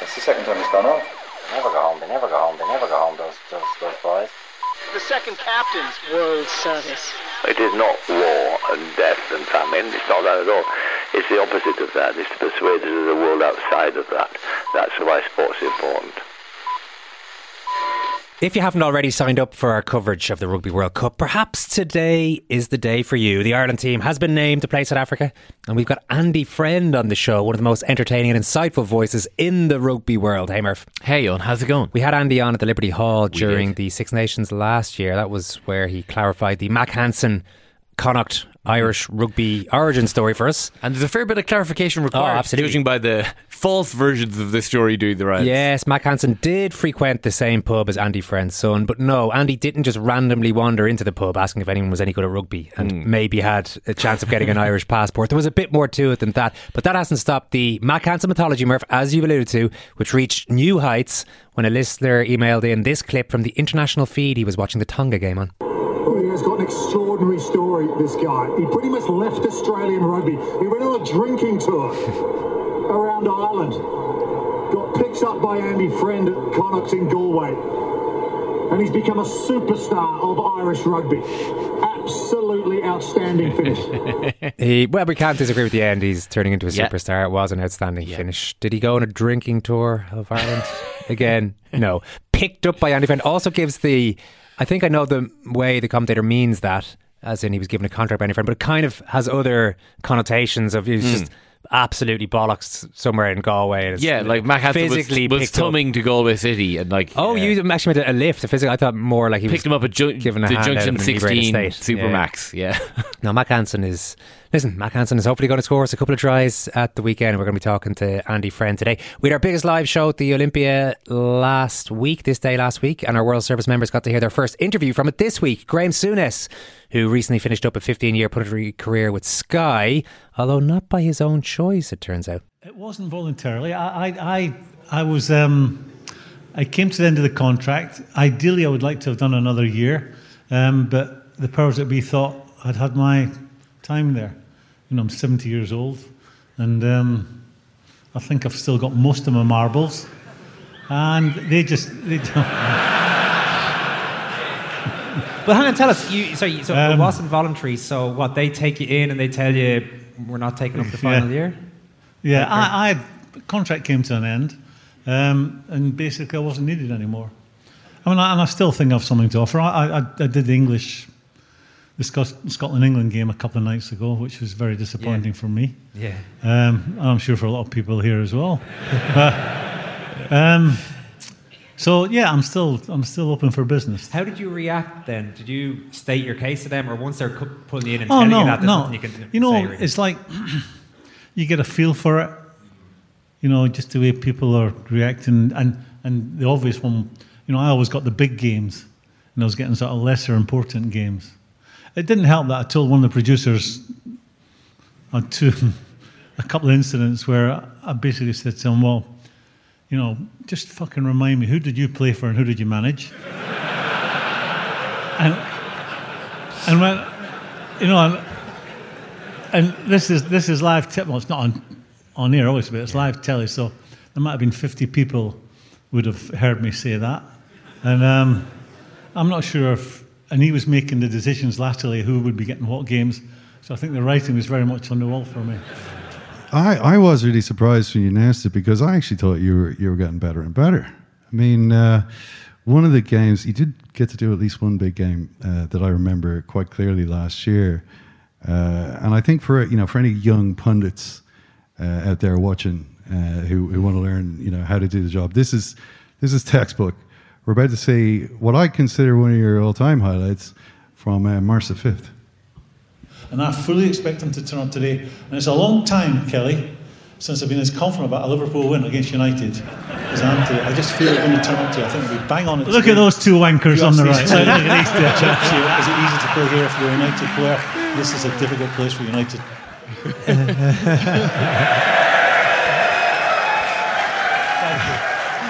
That's the second time it's gone off. They never go home. They never go home. They never go home. Those those those boys. The second captain's world service. It is not war and death and famine. It's not that at all. It's the opposite of that. It's to persuade us of the world outside of that. That's why sport's is important. If you haven't already signed up for our coverage of the Rugby World Cup, perhaps today is the day for you. The Ireland team has been named to play South Africa, and we've got Andy Friend on the show, one of the most entertaining and insightful voices in the rugby world. Hey, Murph. Hey, Owen, how's it going? We had Andy on at the Liberty Hall during the Six Nations last year. That was where he clarified the Mack Hansen Connacht Irish rugby origin story for us. And there's a fair bit of clarification required, Oh, absolutely. judging by the false versions of the story doing the rounds. Yes, Mack Hansen did frequent the same pub as Andy Friend's son, but no, Andy didn't just randomly wander into the pub asking if anyone was any good at rugby and Hmm. maybe had a chance of getting an Irish passport. There was a bit more to it than that, but that hasn't stopped the Mack Hansen mythology, Murph, as you've alluded to, which reached new heights when a listener emailed in this clip from the international feed he was watching the Tonga game on. Oh, he has got an extraordinary story, this guy. He pretty much left Australian rugby. He went on a drinking tour around Ireland. Got picked up by Andy Friend at Connacht in Galway. And he's become a superstar of Irish rugby. Absolutely outstanding finish. He, well, we can't disagree with the end. He's turning into a Yeah. superstar. It was an outstanding finish. Did he go on a drinking tour of Ireland again? No. Picked up by Andy Friend. Also gives the. I think I know the way the commentator means that, as in he was given a contract by Andy Friend, but it kind of has other connotations of he's was just absolutely bollocks somewhere in Galway. and Yeah, like Mack Hansen was, physically was picked up. to Galway City and like Oh, uh, you actually made a lift. A physical. I thought more like he picked was him up at ju- given a the Junction of 16 state. Yeah. Supermax. Yeah. Now, Mack Hansen is, listen, Mack Hansen is hopefully going to score us a couple of tries at the weekend. We're going to be talking to Andy Friend today. We had our biggest live show at the Olympia last week, this day last week, and our World Service members got to hear their first interview from it this week. Graeme Souness, who recently finished up a 15 year punditry career with Sky, although not by his own choice, it turns out. It wasn't voluntarily. I, I, I, I was. Um, I came to the end of the contract. Ideally, I would like to have done another year, um, but the powers that be thought I'd had my time there. You know, I'm 70 years old, and um, I think I've still got most of my marbles. And they just. They don't. But hang on, tell us. You, so you, so it Um, wasn't voluntary. So what? They take you in and they tell you we're not taking up the final Yeah. year. Yeah, I, I contract came to an end, um, and basically I wasn't needed anymore. I mean, I, and I still think I've something to offer. I, I, I did the English, the Scotland England game a couple of nights ago, which was very disappointing for me. Yeah. Um, and I'm sure for a lot of people here as well. um, so yeah, I'm still I'm still open for business. How did you react then? Did you state your case to them, or once they're pulling you in and Oh telling no, you that, no. you can You know, really? it's like you get a feel for it. You know, just the way people are reacting, and and the obvious one. You know, I always got the big games, and I was getting sort of lesser important games. It didn't help that I told one of the producers on two, a couple of incidents where I basically said to him, "Well, you know, just fucking remind me who did you play for and who did you manage?" and and when you know, and, and this is this is live. Te- well, it's not on on air, obviously, but it's live telly. So there might have been fifty people would have heard me say that, and um, I'm not sure if. And he was making the decisions latterly who would be getting what games. So I think the writing was very much on the wall for me. I, I was really surprised when you announced it because I actually thought you were you were getting better and better. I mean, uh, one of the games you did get to do at least one big game uh, that I remember quite clearly last year, uh, and I think for you know for any young pundits uh, out there watching uh, who who want to learn you know how to do the job, this is this is textbook. We're about to see what I consider one of your all-time highlights from uh, March the fifth. And I fully expect them to turn up today. And it's a long time, Kelly, since I've been as confident about a Liverpool win against United as I am today. I just feel they're going to turn up today. I think we'll bang on it. Look today. at those two wankers You on the right. these two- Look at these two chaps it easy to play here if you're a United player? This is a difficult place for United.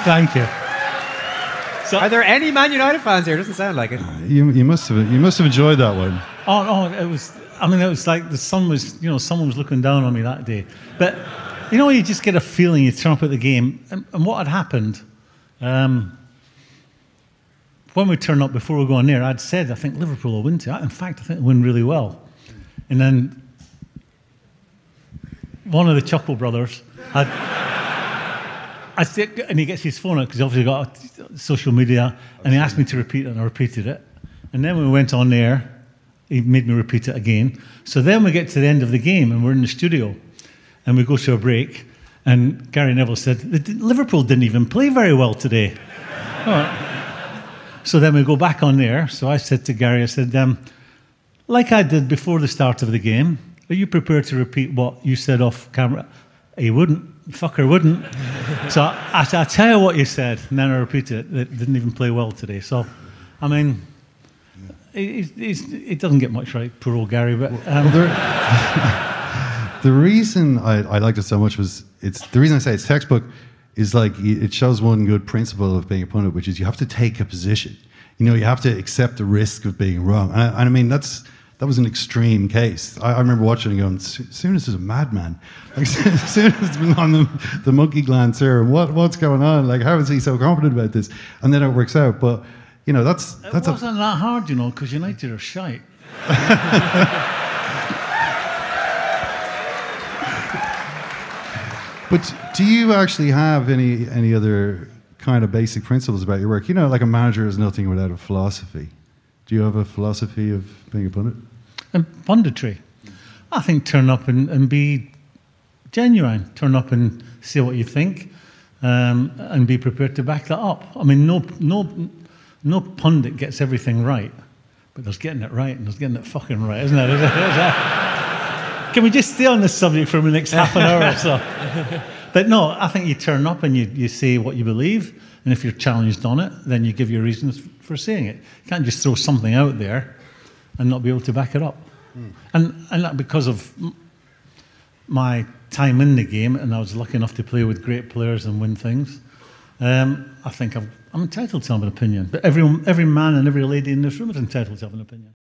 Thank you. Thank you. So, are there any Man United fans here? It Doesn't sound like it. You, you must have you must have enjoyed that one. Oh no, it was. I mean, it was like the sun was. You know, someone was looking down on me that day. But you know, you just get a feeling. You turn up at the game, and, and what had happened um, when we turned up before we go on there, I'd said I think Liverpool will win today. In fact, I think they'll win really well. And then one of the Chuckle brothers had. I think, and he gets his phone out because obviously got social media, and he asked me to repeat it, and I repeated it. And then when we went on there, he made me repeat it again. So then we get to the end of the game, and we're in the studio, and we go to a break, and Gary Neville said, "The- Liverpool didn't even play very well today. So then we go back on there. So I said to Gary, I said, um, like I did before the start of the game, are you prepared to repeat what you said off camera? He wouldn't. Fucker wouldn't. so I, I, I tell you what you said, and then I repeat it. It didn't even play well today. So, I mean, it, it, it doesn't get much right, poor old Gary. But um, The reason I, I liked it so much was it's the reason I say it's textbook is like it shows one good principle of being a pundit, which is you have to take a position. You know, you have to accept the risk of being wrong. And I, and I mean, that's that was an extreme case. I, I remember watching and going, Souness is a madman. Like, Souness been on the, the monkey gland serum. What what's going on? Like, how is he so confident about this? And then it works out. But you know, that's it that's a wasn't that hard, you know, because United are shite. But do you actually have any any other kind of basic principles about your work? You know, like a manager is nothing without a philosophy. Do you have a philosophy of being a pundit? And punditry. I think turn up and, and be genuine. Turn up and say what you think, um, and be prepared to back that up. I mean, no, no, no pundit gets everything right, but there's getting it right and there's getting it fucking right, isn't there? Is it- is? Can we just stay on this subject for the next half an hour or so? But no, I think you turn up and you, you say what you believe, and if you're challenged on it, then you give your reasons for saying it. You can't just throw something out there and not be able to back it up. And, and that because of my time in the game, and I was lucky enough to play with great players and win things, um, I think I've, I'm entitled to have an opinion. But every, every man and every lady in this room is entitled to have an opinion.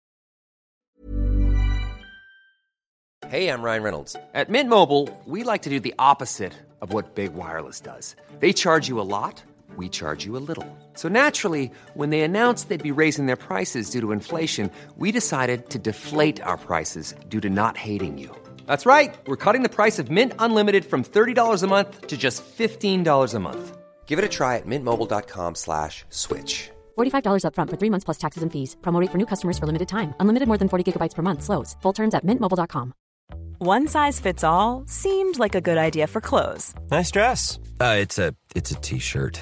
Hey, I'm Ryan Reynolds. At Mint Mobile, we like to do the opposite of what Big Wireless does. They charge you a lot, we charge you a little. So naturally, when they announced they'd be raising their prices due to inflation, we decided to deflate our prices due to not hating you. That's right. We're cutting the price of Mint Unlimited from $30 a month to just $15 a month. Give it a try at mintmobile.com slash switch. $45 upfront for three months plus taxes and fees. Promo rate for new customers for limited time. Unlimited more than 40 gigabytes per month. Slows. Full terms at mintmobile.com. One size fits all seemed like a good idea for clothes Nice dress. Uh, it's a it's a t-shirt.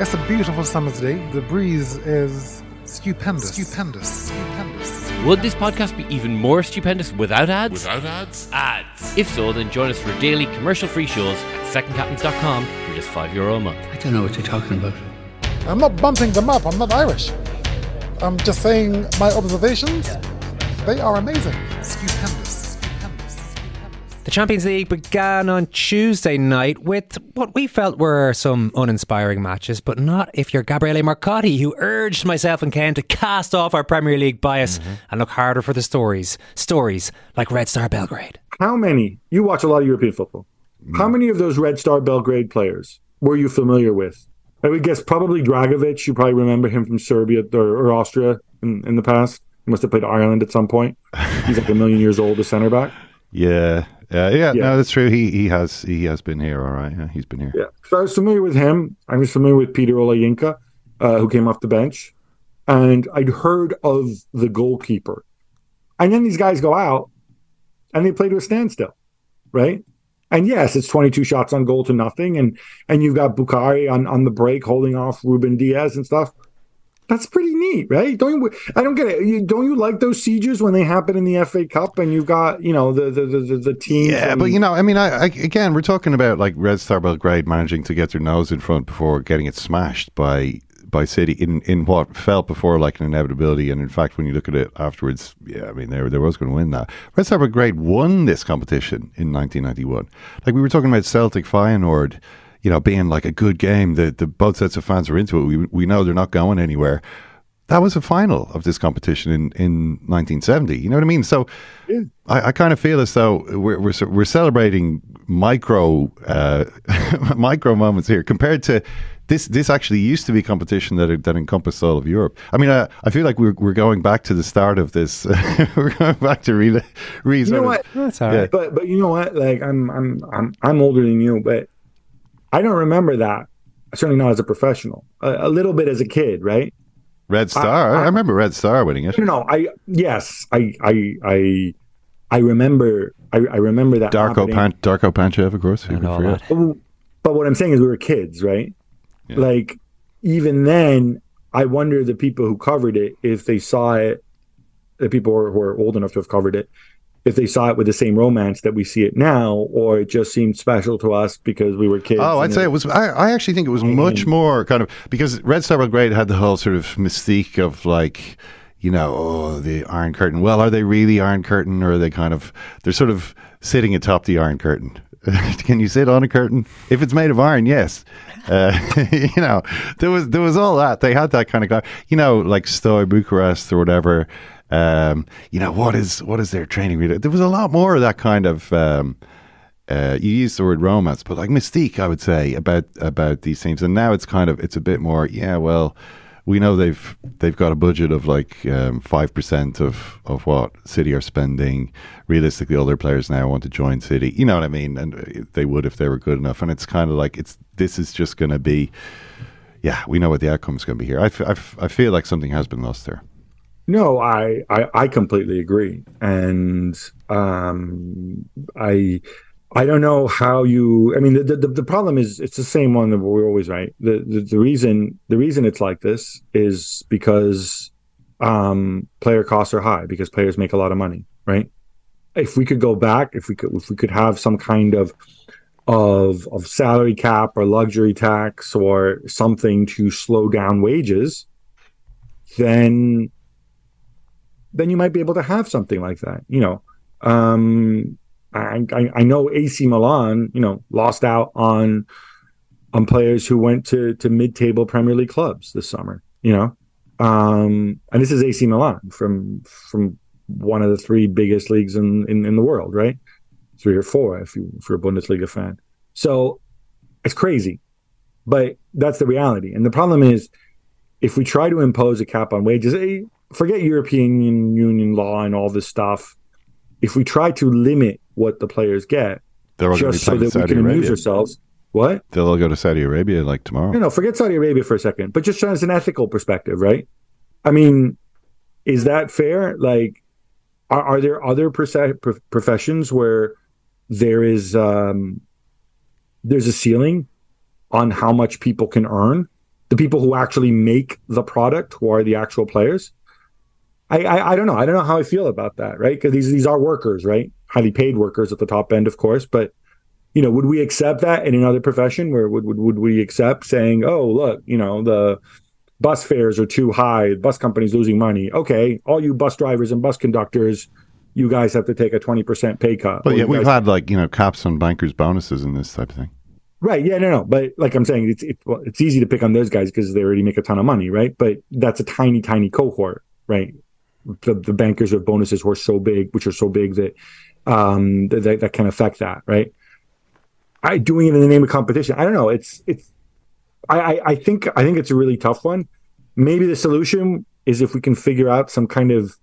It's a beautiful summer's day. The breeze is stupendous. Stupendous. Stupendous. Would this podcast be even more stupendous without ads? Without ads? Ads. If so, then join us for daily commercial-free shows at secondcaptains.com for just five euro a month. I don't know what you're talking about. I'm not bumping them up. I'm not Irish. I'm just saying my observations. They are amazing. Stupendous. The Champions League began on Tuesday night with what we felt were some uninspiring matches, but not if you're Gabriele Marcotti, who urged myself and Ken to cast off our Premier League bias Mm-hmm. and look harder for the stories. Stories like Red Star Belgrade. How many? You watch a lot of European football. How many of those Red Star Belgrade players were you familiar with? I would guess probably Dragovic. You probably remember him from Serbia or, or Austria in, in the past. He must have played Ireland at some point. He's like a million years old, a centre back. Yeah, uh, yeah, Yeah. no, that's true. He he has he has been here. All right, yeah, he's been here. Yeah. So I was familiar with him. I was familiar with Peter Olayinka, uh, who came off the bench. And I'd heard of the goalkeeper. And then these guys go out and they play to a standstill, right? And yes, it's 22 shots on goal to nothing. And and you've got Bukari on, on the break holding off Ruben Dias and stuff. That's pretty neat, right? Don't you? I don't get it. You, don't you like those sieges when they happen in the FA Cup and you've got you know the the the, the, team? Yeah, but you know, I mean, I, I again, we're talking about like Red Star Belgrade managing to get their nose in front before getting it smashed by by City in, in what felt before like an inevitability, and in fact, when you look at it afterwards, yeah, I mean, they there was going to win that. Red Star Belgrade won this competition in 1991. Like we were talking about Celtic Feyenoord. You know, being like a good game, the, the both sets of fans are into it. We we know they're not going anywhere. That was a final of this competition in, in 1970. You know what I mean? So I, I kind of feel as though we're we're, we're celebrating micro uh, micro moments here compared to this. This actually used to be competition that that encompassed all of Europe. I mean, I, I feel like we're we're going back to the start of this. we're going back to re, re you know what? That's all right. But but you know what? Like I'm I'm I'm I'm older than you, but I don't remember that. Certainly not as a professional. A, a little bit as a kid, right? Red uh, Star. I, I remember Red Star winning it. No, no, I yes, I I I I remember I, I remember that. Darko happening. Pan, Darko Panchev, of course. Who could forget? But, but what I'm saying is we were kids, right? Like even then, I wonder the people who covered it if they saw it, the people who are, who are old enough to have covered it, if they saw it with the same romance that we see it now, or it just seemed special to us because we were kids. Oh, I'd say it was. I, I actually think it was much more kind of because Red Star Belgrade had the whole sort of mystique of like, you know, oh, the Iron Curtain. Well, are they really Iron Curtain, or are they kind of they're sort of sitting atop the Iron Curtain? Can you sit on a curtain if it's made of iron? Yes. Uh, you know, there was there was all that. They had that kind of, guy, you know, like Steaua Bucharest or whatever. Um, you know, what is what is their training? There was a lot more of that kind of. Um, uh, you use the word romance, but like mystique, I would say about about these teams. And now it's kind of it's a bit more. Yeah, well, we know they've they've got a budget of like five percent of of what City are spending. Realistically, all their players now want to join City. You know what I mean? And they would if they were good enough. And it's kind of like it's this is just going to be. Yeah, we know what the outcome is going to be here. I, f- I, f- I feel like something has been lost there. No, I, I I completely agree, and um, I I don't know how you. I mean, the, the the problem is it's the same one that we're always right. The, the the reason the reason it's like this is because um, player costs are high because players make a lot of money, right? If we could go back, if we could if we could have some kind of of of salary cap or luxury tax or something to slow down wages, then then you might be able to have something like that. You know, um, I, I, I know AC Milan, you know, lost out on on players who went to to mid table Premier League clubs this summer. You know, um, and this is AC Milan from from one of the three biggest leagues in in, in the world, right? Three or four if you if you're a Bundesliga fan. So it's crazy, but that's the reality. And the problem is, if we try to impose a cap on wages, eh, forget European Union law and all this stuff. If we try to limit what the players get, They're just so that we Saudi can amuse ourselves, what? They'll all go to Saudi Arabia like tomorrow. No, no, forget Saudi Arabia for a second, but just as an ethical perspective, right? I mean, is that fair? Like, are, are there other pro- professions where there is um, there's a ceiling on how much people can earn? The people who actually make the product, who are the actual players. I, I, I don't know. I don't know how I feel about that, right? Because these these are workers, right? Highly paid workers at the top end, of course, but you know, would we accept that in another profession? Where would would, would we accept saying, "Oh, look, you know, the bus fares are too high, bus companies losing money." Okay, all you bus drivers and bus conductors, you guys have to take a 20% pay cut. But yeah, we've guys- had like you know cops and bankers' bonuses and this type of thing. Right. Yeah. No. No. But like I'm saying, it's it, well, it's easy to pick on those guys because they already make a ton of money, right? But that's a tiny, tiny cohort, right? The the bankers with bonuses who are so big, which are so big that um that that, can affect that, right? I doing it in the name of competition. I don't know. It's it's. I, I I think I think it's a really tough one. Maybe the solution is if we can figure out some kind of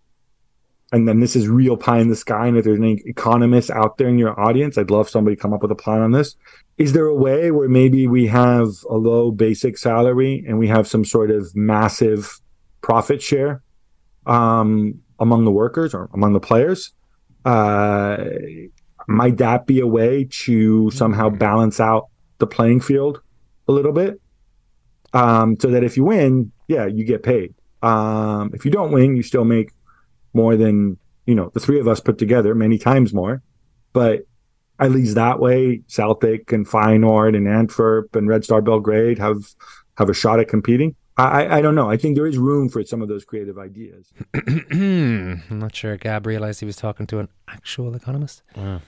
and then this is real pie in the sky. And if there's any economists out there in your audience, I'd love somebody come up with a plan on this. Is there a way where maybe we have a low basic salary and we have some sort of massive profit share um, among the workers or among the players? Uh, might that be a way to somehow balance out the playing field a little bit? Um, so that if you win, yeah, you get paid. Um, if you don't win, you still make more than you know the three of us put together, many times more. But at least that way, Celtic and Feyenoord and Antwerp and Red Star Belgrade have have a shot at competing. I, I, I don't know. I think there is room for some of those creative ideas. I'm not sure Gab realised he was talking to an actual economist. Wow.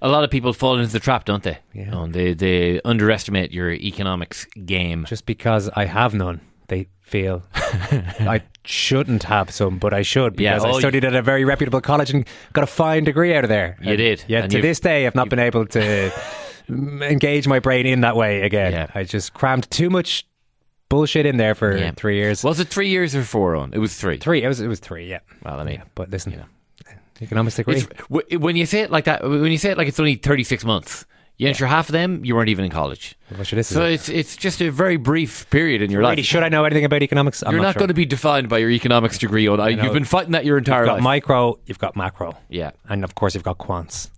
A lot of people fall into the trap, don't they? Yeah. Oh, they they underestimate your economics game. Just because I have none, they feel I shouldn't have some, but I should Yeah, because oh, I studied at a very reputable college and got a fine degree out of there. You And did, Yeah, and to this day, I've not been able to engage my brain in that way again. Yeah. I just crammed too much bullshit in there for Yeah. three years. Was it three years or four on? It was three. Three. It was. It was three. Yeah. Well, I mean, But listen, economics degree. It's, when you say it like that, when you say it like it's only 36 months, you enter half of them, you weren't even in college. So it's it's just a very brief period in your Really, life. should I know anything about economics? I'm You're not, sure. going to be defined by your economics degree. On uh, you've been fighting that your entire life. You've got life. micro, you've got macro. Yeah. And of course, you've got quants.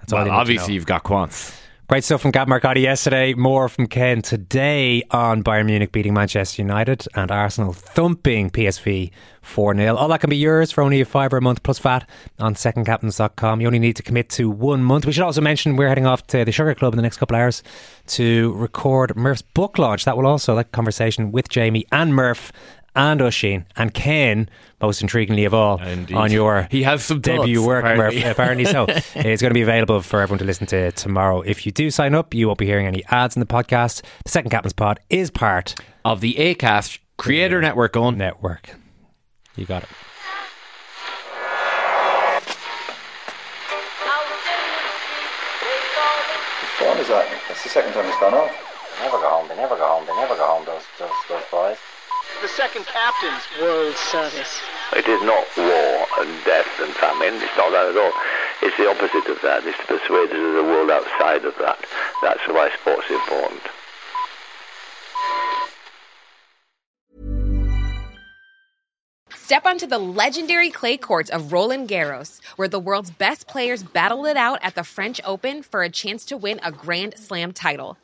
That's well, all you need to obviously, know. you've got quants. Great stuff from Gab Marcotti yesterday. More from Ken today on Bayern Munich beating Manchester United and Arsenal thumping PSV 4 0. All that can be yours for only a fiver a month plus VAT on secondcaptains.com. You only need to commit to one month. We should also mention we're heading off to the Sugar Club in the next couple of hours to record Murph's book launch. That will also, that conversation with Jamie and Murph and Oisin and Ken, most intriguingly of all, Indeed. on your He has some debut thoughts, work, apparently. Murph. Apparently so. it's going to be available for everyone to listen to tomorrow. If you do sign up, you won't be hearing any ads in the podcast. The Second Captain's Pod is part of the ACAST Creator Network on Network. You got it. Whose phone is that? That's the second time it's gone off. They never go home. They never go home. They never go home. Those those those boys. The second captain's World Service. It is not war and death and famine. It's not that at all. It's the opposite of that. It's to persuade us of the world outside of that. That's why sport's important. Step onto the legendary clay courts of Roland Garros, where the world's best players battle it out at the French Open for a chance to win a Grand Slam title.